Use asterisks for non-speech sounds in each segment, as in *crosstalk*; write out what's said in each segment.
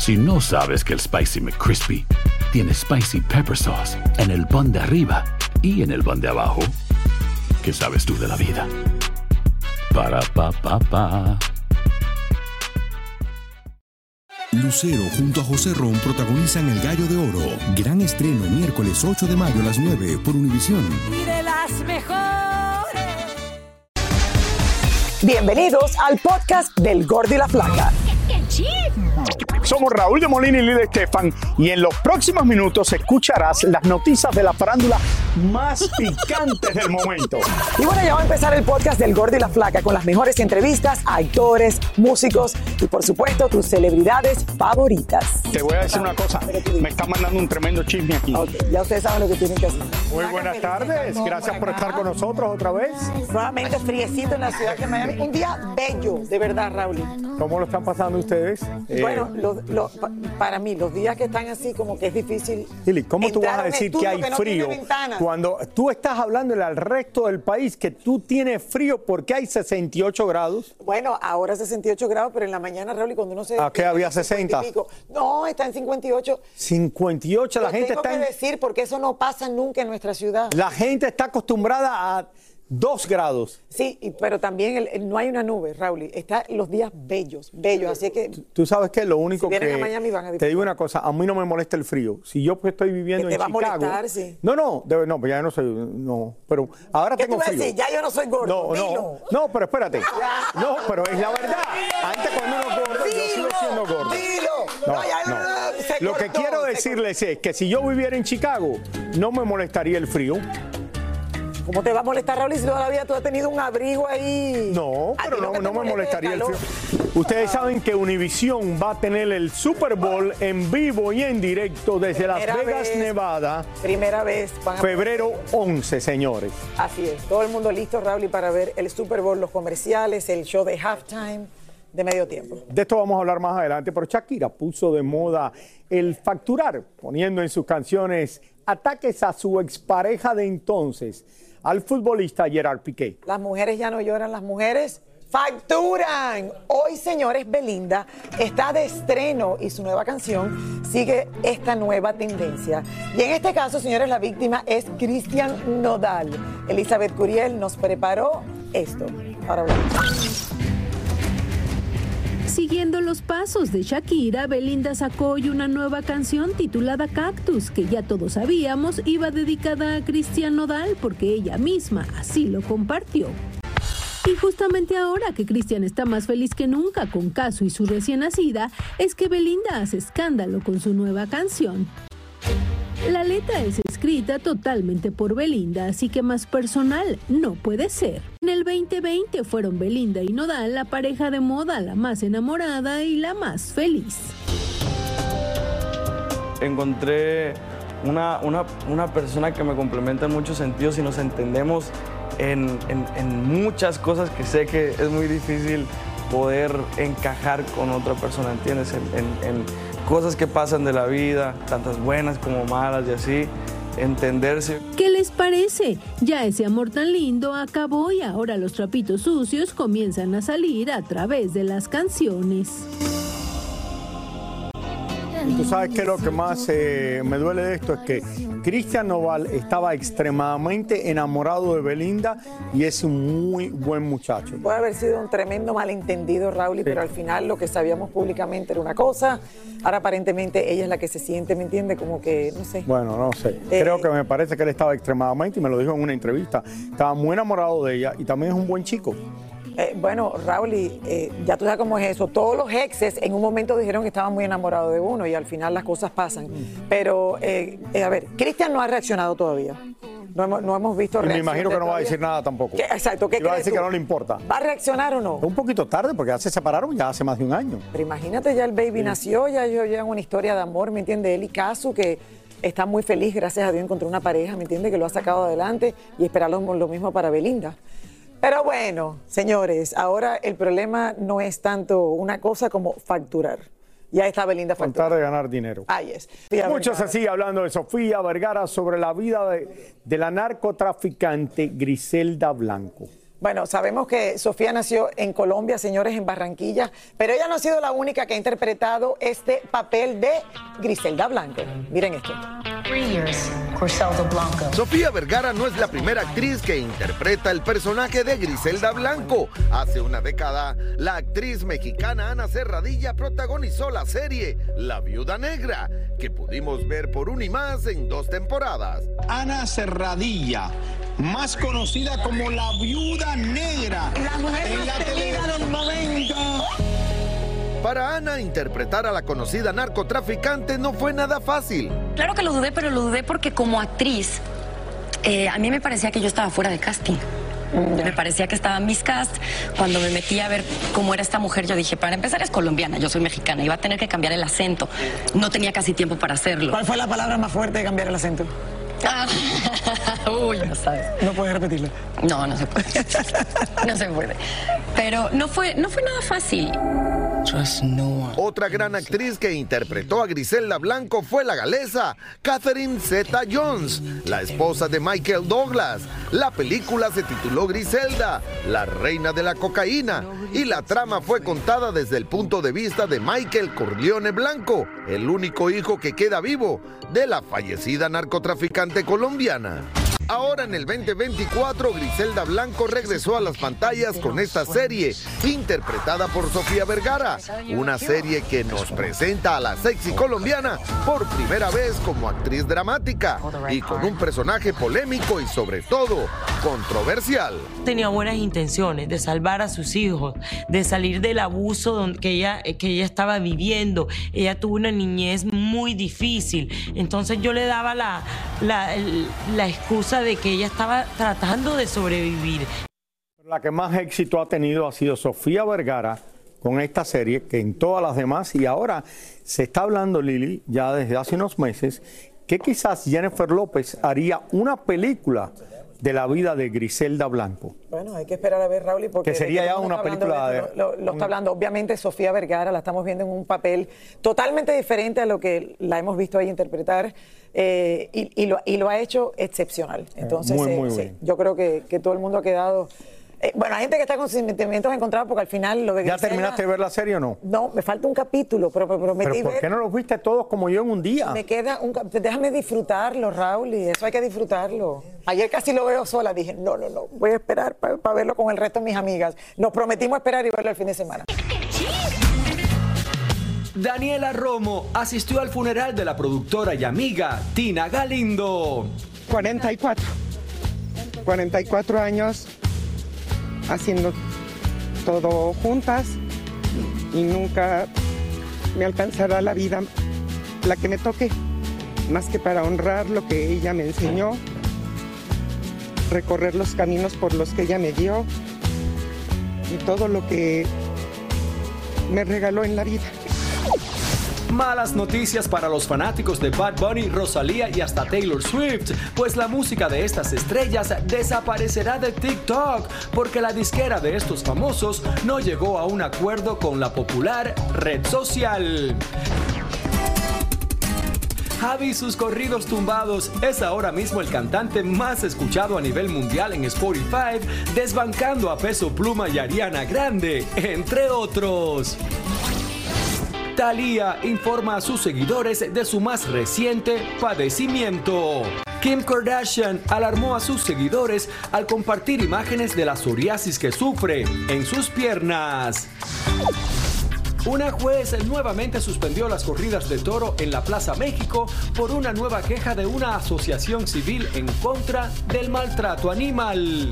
Si no sabes que el Spicy McCrispy tiene Spicy Pepper Sauce en el pan de arriba y en el pan de abajo, ¿qué sabes tú de la vida? Para, pa, pa, pa. Lucero junto a José Ron protagonizan El Gallo de Oro. Gran estreno miércoles 8 de mayo a las 9 por Univisión. y de las mejores. Bienvenidos al podcast del Gordo y la Flaca. Somos Raúl de Molina y Lidia Estefan. Y en los próximos minutos escucharás las noticias de la farándula más picantes del momento. Y bueno, ya va a empezar el podcast del Gordo y la Flaca con las mejores entrevistas a actores, músicos y por supuesto tus celebridades favoritas. Te voy a decir una cosa, me está mandando un tremendo chisme aquí. Ok, ya ustedes saben lo que tienen que hacer. Muy buenas tardes, gracias por estar con nosotros otra vez. Nuevamente friecito en la ciudad de Miami. Un día bello, de verdad, Raúl. ¿Cómo lo están pasando ustedes? Eh, Bueno, lo- lo- pa- para mí, los días que están así, como que es difícil. Lili, ¿cómo tú vas a decir que hay no frío? Cuando tú estás hablándole al resto del país que tú tienes frío porque hay 68 grados? Bueno, ahora 68 grados, pero en la mañana, Raúl, y cuando uno se. ¿A qué había 50 y 60? pico. No, está en 58. 58, la Lo gente tengo está que en- decir porque eso no pasa nunca en nuestra ciudad. la gente está acostumbrada a 2 grados. Sí, pero también el- el- no hay una nube, Raúl. Está los días bellos, bellos. Así que Tú sabes que lo único Si que a Miami van a te digo una cosa, a mí no me molesta el frío. Si yo pues, estoy viviendo Que te en va a Chicago, molestar, sí. no, no, de- no, pues ya no soy, no, pero ahora ¿Qué tú tengo a frío. decir? Ya yo no soy gordo. No, no, Dilo. no, pero espérate. No, pero es la verdad. Antes cuando uno es gordo, yo sigo siendo gordo. dilo. No, No, ya no. se Lo que quiero decirles es que si yo viviera en Chicago, no me molestaría el frío. ¿Cómo te va a molestar, Raúl, si todavía tú has tenido un abrigo ahí? No, pero no, me molesta molestaría es el frío. Ustedes saben que Univision va a tener el Super Bowl en vivo y en directo desde Las Vegas, vez. Nevada, Primera vez. van a- febrero 11, señores. Así es. Todo el mundo listo, Raúl, para ver el Super Bowl, los comerciales, el show de halftime de medio tiempo. De esto vamos a hablar más adelante, pero Shakira puso de moda el facturar, poniendo en sus canciones ataques a su expareja de entonces, al futbolista Gerard Piqué. Las mujeres ya no lloran, las mujeres facturan. Hoy, señores, Belinda está de estreno y su nueva canción sigue esta nueva tendencia. Y en este caso, señores, la víctima es Cristian Nodal. Elizabeth Curiel nos preparó esto. Ahora hablamos. Siguiendo los pasos de Shakira, Belinda sacó hoy una nueva canción titulada Cactus, que ya todos sabíamos iba dedicada a Cristian Nodal porque ella misma así lo compartió. Y justamente ahora que Cristian está más feliz que nunca con Caso y su recién nacida, es que Belinda hace escándalo con su nueva canción. La letra es escrita totalmente por Belinda, así que más personal no puede ser. En el 2020 fueron Belinda y Nodal la pareja de moda, la más enamorada y la más feliz. encontré una, una- una persona que me complementa en muchos sentidos y nos entendemos en, en- muchas cosas que sé que es muy difícil poder encajar con otra persona, ¿entiendes? En, en- en cosas que pasan de la vida, tantas buenas como malas y así, entenderse. ¿Qué les parece? Ya ese amor tan lindo acabó y ahora los trapitos sucios comienzan a salir a través de las canciones. Y tú sabes que lo que más eh, me duele de esto es que Cristian Noval estaba extremadamente enamorado de Belinda y es un muy buen muchacho. Puede haber sido un tremendo malentendido, Raúl, pero al final lo que sabíamos públicamente era una cosa. Ahora aparentemente ella es la que se siente, ¿me entiende? Como que, no sé. Bueno, no sé. Eh, Creo que me parece que él estaba extremadamente, y me lo dijo en una entrevista, estaba muy enamorado de ella y también es un buen chico. Eh, bueno, Raúl, y, eh, ya tú sabes cómo es eso. Todos los exes en un momento dijeron que estaban muy enamorados de uno y al final las cosas pasan. Pero, eh, eh, a ver, Cristian no ha reaccionado todavía. No hemos, no hemos visto Y me imagino que no va a decir nada tampoco. ¿Qué- exacto, ¿qué Y va a decir que no le importa. ¿Va a reaccionar o no? Un poquito tarde porque ya se separaron ya hace más de un año. Pero imagínate, ya el baby nació, ya ellos llevan una historia de amor, ¿me entiende? Él y Casu, que está muy feliz, gracias a Dios encontró una pareja, ¿me entiende? Que lo ha sacado adelante y esperar lo, lo mismo para Belinda. Pero bueno, señores, ahora el problema no es tanto una cosa como facturar. Ya está Belinda Tratar facturando. de ganar dinero. Ahí es. Mucho se sigue hablando de Sofía Vergara sobre la vida de, de la narcotraficante Griselda Blanco. Bueno, sabemos que Sofía nació en Colombia, señores, en Barranquilla, pero ella no ha sido la única que ha interpretado este papel de Griselda Blanco. Miren esto. Sofía Vergara no es la primera actriz que interpreta el personaje de Griselda Blanco. Hace una década, la actriz mexicana Ana Serradilla protagonizó la serie La Viuda Negra, que pudimos ver por un y más en dos temporadas. Ana Serradilla, más conocida como la viuda negra. La mujer en más la temida tele- del momento. Para Ana, interpretar a la conocida narcotraficante no fue nada fácil. Claro que lo dudé, pero lo dudé porque como actriz, eh, a mí me parecía que yo estaba fuera de casting. Me parecía que estaba en mis cast. Cuando me metí a ver cómo era esta mujer, yo dije, para empezar es colombiana, yo soy mexicana, iba a tener que cambiar el acento. No tenía casi tiempo para hacerlo. ¿Cuál fue la palabra más fuerte de cambiar el acento? Ah, *laughs* Uy, no sabes. No puedes repetirla. No, no se puede. *laughs* No se puede. Pero no fue, no fue nada fácil. Otra gran actriz que interpretó a Griselda Blanco fue la galesa Catherine Zeta Jones, la esposa de Michael Douglas. La película se tituló Griselda, la reina de la cocaína, y la trama fue contada desde el punto de vista de Michael Corleone Blanco, el único hijo que queda vivo de la fallecida narcotraficante colombiana. Ahora en el 2024, Griselda Blanco regresó a las pantallas con esta serie, interpretada por Sofía Vergara, una serie que nos presenta a la sexy colombiana por primera vez como actriz dramática y con un personaje polémico y sobre todo controversial. tenía buenas intenciones de salvar a sus hijos, de salir del abuso que ella, que ella estaba viviendo. Ella tuvo una niñez muy difícil. Entonces yo le daba la, la, la excusa de que ella estaba tratando de sobrevivir. La que más éxito ha tenido ha sido Sofía Vergara con esta serie que en todas las demás. Y ahora se está hablando, Lili, ya desde hace unos meses, que quizás Jennifer López haría una película de la vida de Griselda Blanco. Bueno, hay que esperar a ver, Raúl, porque Que sería ya una película de esto, Lo, está hablando, obviamente, Sofía Vergara, la estamos viendo en un papel totalmente diferente a lo que la hemos visto ahí interpretar. eh, y, y lo, y lo ha hecho excepcional. Entonces, muy, eh, muy sí, bien. yo creo que, que todo el mundo ha quedado. Eh, bueno, hay gente que está con sentimientos encontrados porque al final lo de ¿Ya terminaste de ver la serie o no? No, me falta un capítulo, pero, pero prometí ¿Pero por ver- qué no los viste todos como yo en un día? Me queda un... Déjame disfrutarlo, Raúl, y eso hay que disfrutarlo. Ayer casi lo veo sola, dije, no, no, no, voy a esperar para verlo con el resto de mis amigas. Nos prometimos esperar y verlo el fin de semana. Daniela Romo asistió al funeral de la productora y amiga Tina Galindo. 44. 44 años haciendo todo juntas y nunca me alcanzará la vida la que me toque, más que para honrar lo que ella me enseñó, recorrer los caminos por los que ella me dio y todo lo que me regaló en la vida. Malas noticias para los fanáticos de Bad Bunny, Rosalía y hasta Taylor Swift, pues la música de estas estrellas desaparecerá de TikTok porque la disquera de estos famosos no llegó a un acuerdo con la popular red social. Javi sus corridos tumbados es ahora mismo el cantante más escuchado a nivel mundial en Spotify, desbancando a Peso Pluma y Ariana Grande, entre otros. Thalía informa a sus seguidores de su más reciente padecimiento. Kim Kardashian alarmó a sus seguidores al compartir imágenes de la psoriasis que sufre en sus piernas. Una juez nuevamente suspendió las corridas de toro en la Plaza México por una nueva queja de una asociación civil en contra del maltrato animal.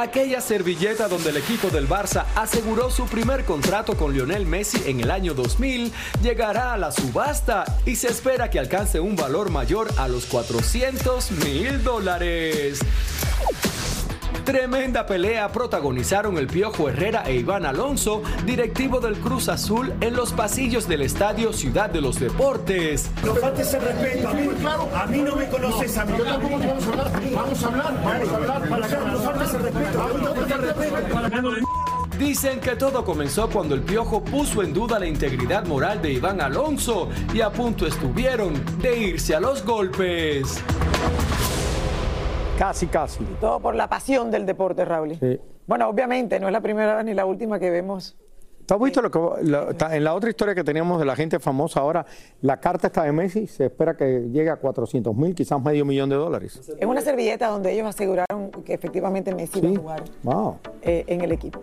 Aquella servilleta donde el equipo del Barça aseguró su primer contrato con Lionel Messi en el año 2000 llegará a la subasta y se espera que alcance un valor mayor a los 400 mil dólares. Tremenda pelea protagonizaron el Piojo Herrera e Iván Alonso, directivo del Cruz Azul, en los pasillos del estadio Ciudad de los Deportes. No faltes el respeto, a mí, a mí no me conoces a mí. Yo tampoco vamos a hablar, vamos a hablar, vamos a hablar, para acá, no faltes el respeto, a mí no. Dicen que todo comenzó cuando el Piojo puso en duda la integridad moral de Iván Alonso y a punto estuvieron de irse a los golpes. Casi, casi. Y todo por la pasión del deporte, Raúl. Sí. Bueno, obviamente, no es la primera ni la última que vemos. ¿Tú has visto lo que lo- ta- en la otra historia que teníamos de la gente famosa ahora? La carta está de Messi, se espera que llegue a 400 mil, quizás medio millón de dólares. Es una servilleta donde ellos aseguraron que efectivamente Messi iba a jugar Wow. eh, en el equipo.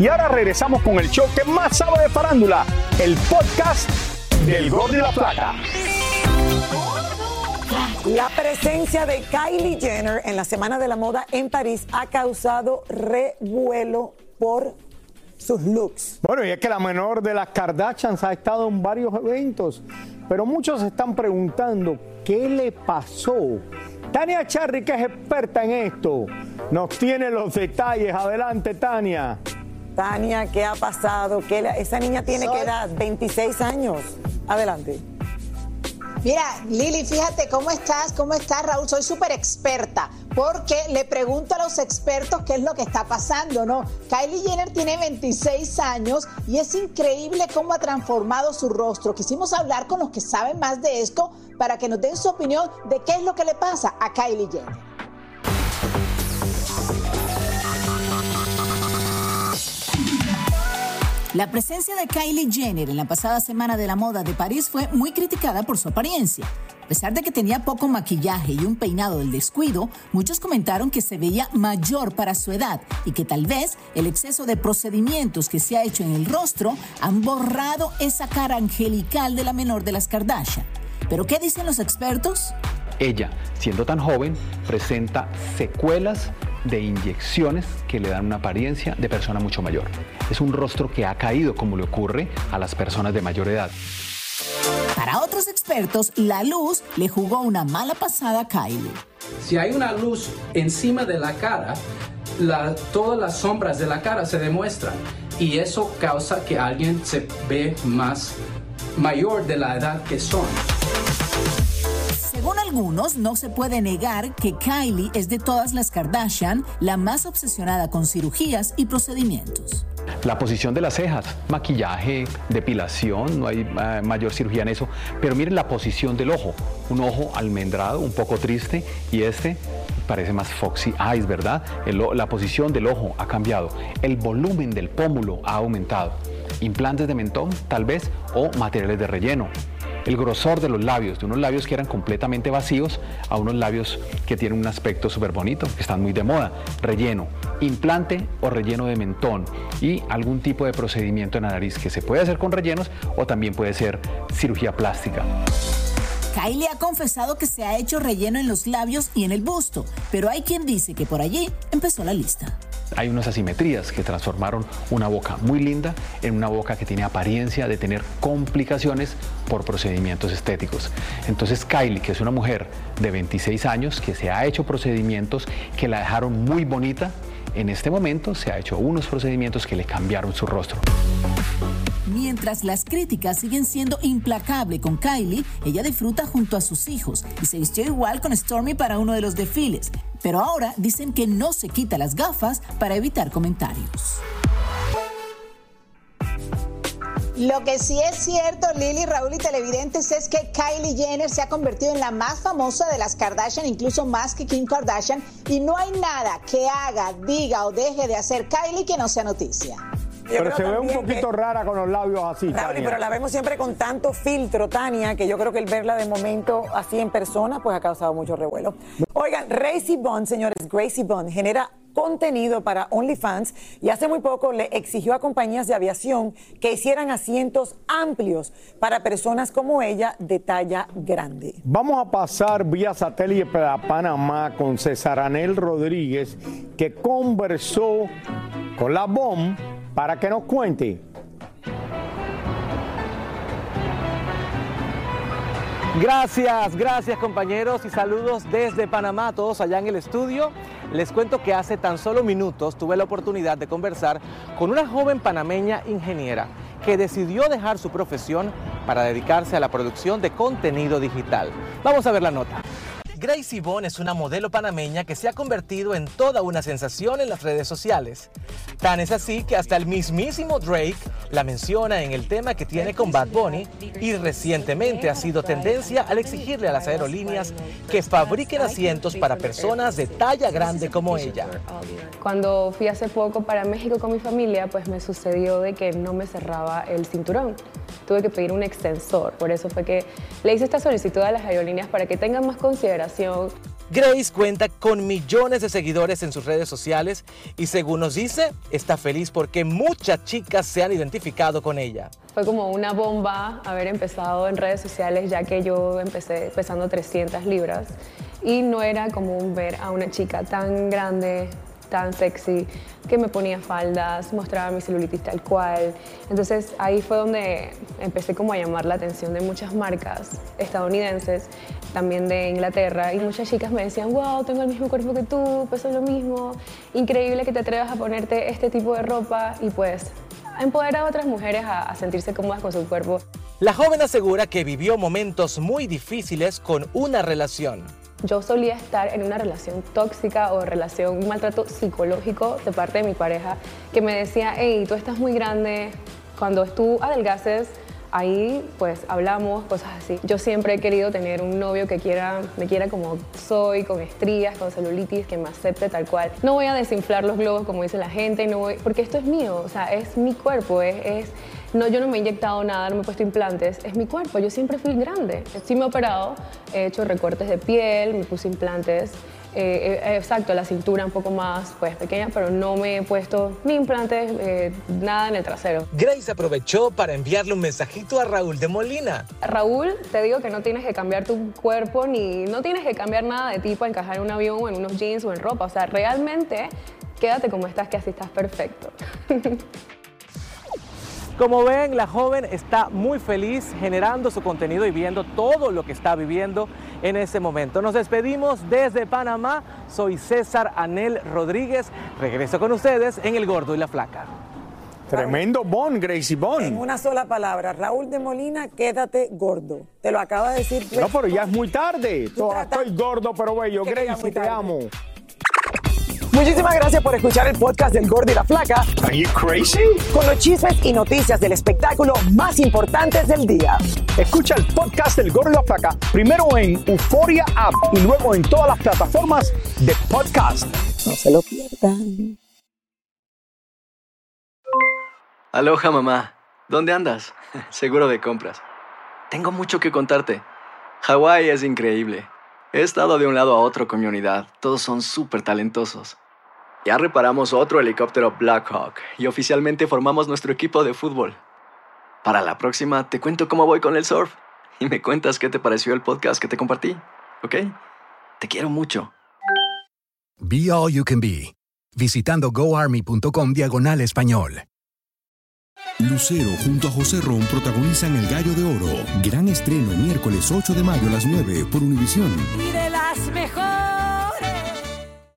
Y ahora regresamos con el show que más sabe de farándula, el podcast del Gol de la Plata. La presencia de Kylie Jenner en la Semana de la Moda en París ha causado revuelo por sus looks. Bueno, y es que la menor de las Kardashians ha estado en varios eventos, pero muchos se están preguntando qué le pasó. Tania Charry, que es experta en esto, nos tiene los detalles. Adelante, Tania. Tania, ¿qué ha pasado? ¿Qué esa niña tiene Soy- que edad? 26 años. Adelante. Mira, Lili, fíjate cómo estás, cómo estás, Raúl. Soy súper experta porque le pregunto a los expertos qué es lo que está pasando, ¿no? Kylie Jenner tiene 26 años y es increíble cómo ha transformado su rostro. Quisimos hablar con los que saben más de esto para que nos den su opinión de qué es lo que le pasa a Kylie Jenner. La presencia de Kylie Jenner en la pasada semana de la moda de París fue muy criticada por su apariencia. A pesar de que tenía poco maquillaje y un peinado del descuido, muchos comentaron que se veía mayor para su edad y que tal vez el exceso de procedimientos que se ha hecho en el rostro han borrado esa cara angelical de la menor de las Kardashian. ¿Pero qué dicen los expertos? Ella, siendo tan joven, presenta secuelas de inyecciones que le dan una apariencia de persona mucho mayor. Es un rostro que ha caído como le ocurre a las personas de mayor edad. Para otros expertos, la luz le jugó una mala pasada a Kylie. Si hay una luz encima de la cara, la- todas las sombras de la cara se demuestran y eso causa que alguien se ve más mayor de la edad que son. Según algunos, no se puede negar que Kylie es de todas las Kardashian la más obsesionada con cirugías y procedimientos. La posición de las cejas, maquillaje, depilación, no hay eh, mayor cirugía en eso. Pero miren la posición del ojo, un ojo almendrado, un poco triste, y este parece más foxy eyes, ¿verdad? La posición del ojo ha cambiado, el volumen del pómulo ha aumentado. Implantes de mentón, tal vez, o materiales de relleno. El grosor de los labios, de unos labios que eran completamente vacíos a unos labios que tienen un aspecto súper bonito, que están muy de moda. Relleno, implante o relleno de mentón y algún tipo de procedimiento en la nariz que se puede hacer con rellenos o también puede ser cirugía plástica. Kylie ha confesado que se ha hecho relleno en los labios y en el busto, pero hay quien dice que por allí empezó la lista. Hay unas asimetrías que transformaron una boca muy linda en una boca que tiene apariencia de tener complicaciones por procedimientos estéticos. Entonces Kylie, que es una mujer de 26 años, que se ha hecho procedimientos que la dejaron muy bonita, en este momento se ha hecho unos procedimientos que le cambiaron su rostro. Mientras las críticas siguen siendo implacables con Kylie, ella disfruta junto a sus hijos y se vistió igual con Stormy para uno de los desfiles. Pero ahora dicen que no se quita las gafas para evitar comentarios. Lo que sí es cierto, Lili, Raúl y televidentes, es que Kylie Jenner se ha convertido en la más famosa de las Kardashian, incluso más que Kim Kardashian, y no hay nada que haga, diga o deje de hacer Kylie que no sea noticia. Pero se ve un poquito rara con los labios así. Raúl, Tania. pero la vemos siempre con tanto filtro, Tania, que yo creo que el verla de momento así en persona, pues ha causado mucho revuelo. Oigan, Gracie Bond, señores, Gracie Bond genera contenido para OnlyFans y hace muy poco le exigió a compañías de aviación que hicieran asientos amplios para personas como ella de talla grande. Vamos a pasar vía satélite para Panamá con César Anel Rodríguez, que conversó con la BOM para que nos cuente. Gracias, gracias compañeros y saludos desde Panamá, todos allá en el estudio. Les cuento que hace tan solo minutos tuve la oportunidad de conversar con una joven panameña ingeniera que decidió dejar su profesión para dedicarse a la producción de contenido digital. Vamos a ver la nota. Gracie Bond es una modelo panameña que se ha convertido en toda una sensación en las redes sociales. Tan es así que hasta el mismísimo Drake la menciona en el tema que tiene con Bad Bunny y recientemente ha sido tendencia al exigirle a las aerolíneas que fabriquen asientos para personas de talla grande como ella. Cuando fui hace poco para México con mi familia, pues me sucedió de que no me cerraba el cinturón. Tuve que pedir un extensor. Por eso fue que le hice esta solicitud a las aerolíneas para que tengan más consideración. Grace cuenta con millones de seguidores en sus redes sociales y según nos dice, está feliz porque muchas chicas se han identificado con ella. Fue como una bomba haber empezado en redes sociales, ya que yo empecé pesando 300 libras y no era común ver a una chica tan grande, tan sexy, que me ponía faldas, mostraba mi celulitis tal cual. Entonces ahí fue donde empecé como a llamar la atención de muchas marcas estadounidenses, también de Inglaterra, y muchas chicas me decían, wow, tengo el mismo cuerpo que tú, peso lo mismo, increíble que te atrevas a ponerte este tipo de ropa y pues empoderar a otras mujeres a, a sentirse cómodas con su cuerpo. La joven asegura que vivió momentos muy difíciles con una relación. Yo solía estar en una relación tóxica o relación, un maltrato psicológico de parte de mi pareja que me decía, hey, tú estás muy grande, cuando tú adelgaces, ahí pues hablamos, cosas así. Yo siempre he querido tener un novio que quiera, me quiera como soy, con estrías, con celulitis, que me acepte tal cual. No voy a desinflar los globos como dice la gente, no voy, porque esto es mío, o sea, es mi cuerpo, es, no, yo no me he inyectado nada, no me he puesto implantes, es mi cuerpo, yo siempre fui grande. Sí me he operado, he hecho recortes de piel, me puse implantes, eh, eh, exacto, la cintura un poco más pues, pequeña, pero no me he puesto ni implantes, eh, nada en el trasero. Grace aprovechó para enviarle un mensajito a Raúl de Molina. Raúl, te digo que no tienes que cambiar tu cuerpo ni no tienes que cambiar nada de ti para encajar en un avión o en unos jeans o en ropa. O sea, realmente quédate como estás, que así estás perfecto. *laughs* Como ven, la joven está muy feliz generando su contenido y viendo todo lo que está viviendo en ese momento. Nos despedimos desde Panamá. Soy César Anel Rodríguez. Regreso con ustedes en El Gordo y la Flaca. Tremendo Bon, Gracie Bon. En una sola palabra, Raúl de Molina, quédate gordo. Te lo acaba de decir. No, pero ya es muy tarde. Estoy gordo, pero bello. Gracie, te amo. Muchísimas gracias por escuchar el podcast del Gordo y la Flaca. Are you crazy? Con los chismes y noticias del espectáculo más importantes del día. Escucha el podcast del Gordo y la Flaca primero en Euforia App y luego en todas las plataformas de podcast. No se lo pierdan. Aloha mamá, ¿dónde andas? *laughs* Seguro de compras. Tengo mucho que contarte. Hawái es increíble. He estado de un lado a otro con mi unidad. Todos son súper talentosos. Ya reparamos otro helicóptero Blackhawk y oficialmente formamos nuestro equipo de fútbol. Para la próxima te cuento cómo voy con el surf y me cuentas qué te pareció el podcast que te compartí, ¿ok? Te quiero mucho. Be All You Can Be, visitando goarmy.com diagonal español. Lucero junto a José Ron protagonizan El Gallo de Oro. Gran estreno miércoles 8 de mayo a las 9 por Univisión. Y de las mejores.